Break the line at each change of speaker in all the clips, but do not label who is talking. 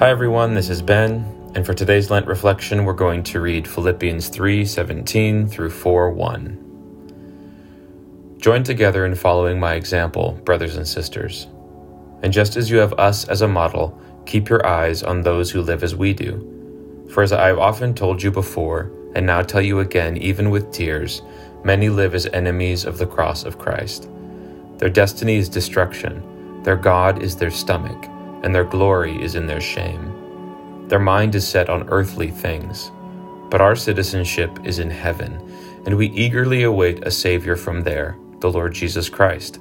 Hi everyone, this is Ben, and for today's Lent reflection, we're going to read Philippians 3:17 through 4:1. Join together in following my example, brothers and sisters. And just as you have us as a model, keep your eyes on those who live as we do. For as I have often told you before, and now tell you again, even with tears, many live as enemies of the cross of Christ. Their destiny is destruction, their God is their stomach and their glory is in their shame. Their mind is set on earthly things, but our citizenship is in heaven, and we eagerly await a Savior from there, the Lord Jesus Christ,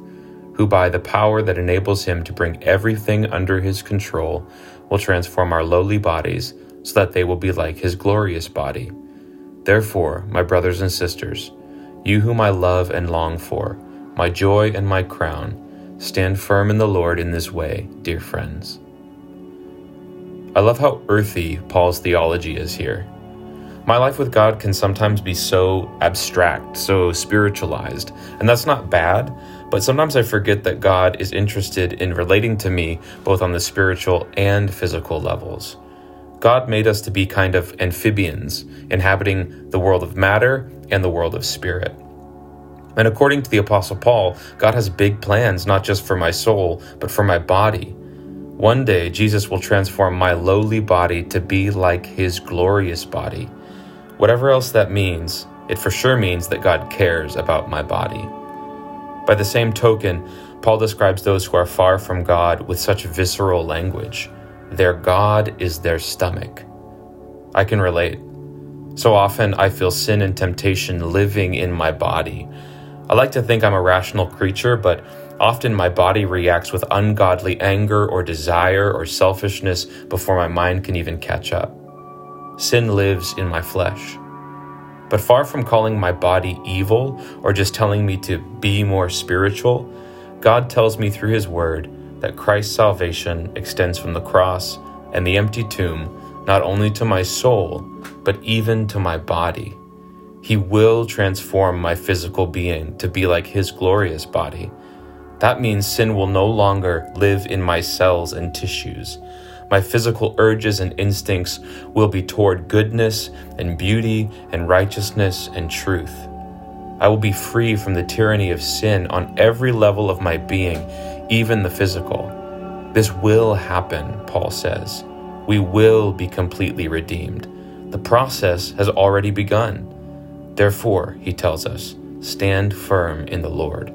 who by the power that enables him to bring everything under his control will transform our lowly bodies so that they will be like his glorious body. Therefore, my brothers and sisters, you whom I love and long for, my joy and my crown, Stand firm in the Lord in this way, dear friends. I love how earthy Paul's theology is here. My life with God can sometimes be so abstract, so spiritualized, and that's not bad, but sometimes I forget that God is interested in relating to me both on the spiritual and physical levels. God made us to be kind of amphibians, inhabiting the world of matter and the world of spirit. And according to the Apostle Paul, God has big plans not just for my soul, but for my body. One day, Jesus will transform my lowly body to be like his glorious body. Whatever else that means, it for sure means that God cares about my body. By the same token, Paul describes those who are far from God with such visceral language. Their God is their stomach. I can relate. So often I feel sin and temptation living in my body. I like to think I'm a rational creature, but often my body reacts with ungodly anger or desire or selfishness before my mind can even catch up. Sin lives in my flesh. But far from calling my body evil or just telling me to be more spiritual, God tells me through His Word that Christ's salvation extends from the cross and the empty tomb not only to my soul, but even to my body. He will transform my physical being to be like His glorious body. That means sin will no longer live in my cells and tissues. My physical urges and instincts will be toward goodness and beauty and righteousness and truth. I will be free from the tyranny of sin on every level of my being, even the physical. This will happen, Paul says. We will be completely redeemed. The process has already begun. Therefore, he tells us, stand firm in the Lord.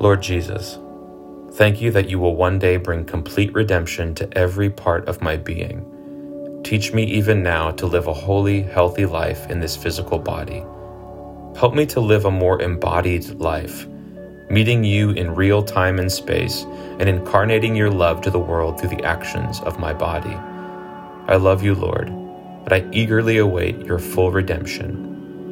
Lord Jesus, thank you that you will one day bring complete redemption to every part of my being. Teach me even now to live a holy, healthy life in this physical body. Help me to live a more embodied life, meeting you in real time and space and incarnating your love to the world through the actions of my body. I love you, Lord, but I eagerly await your full redemption.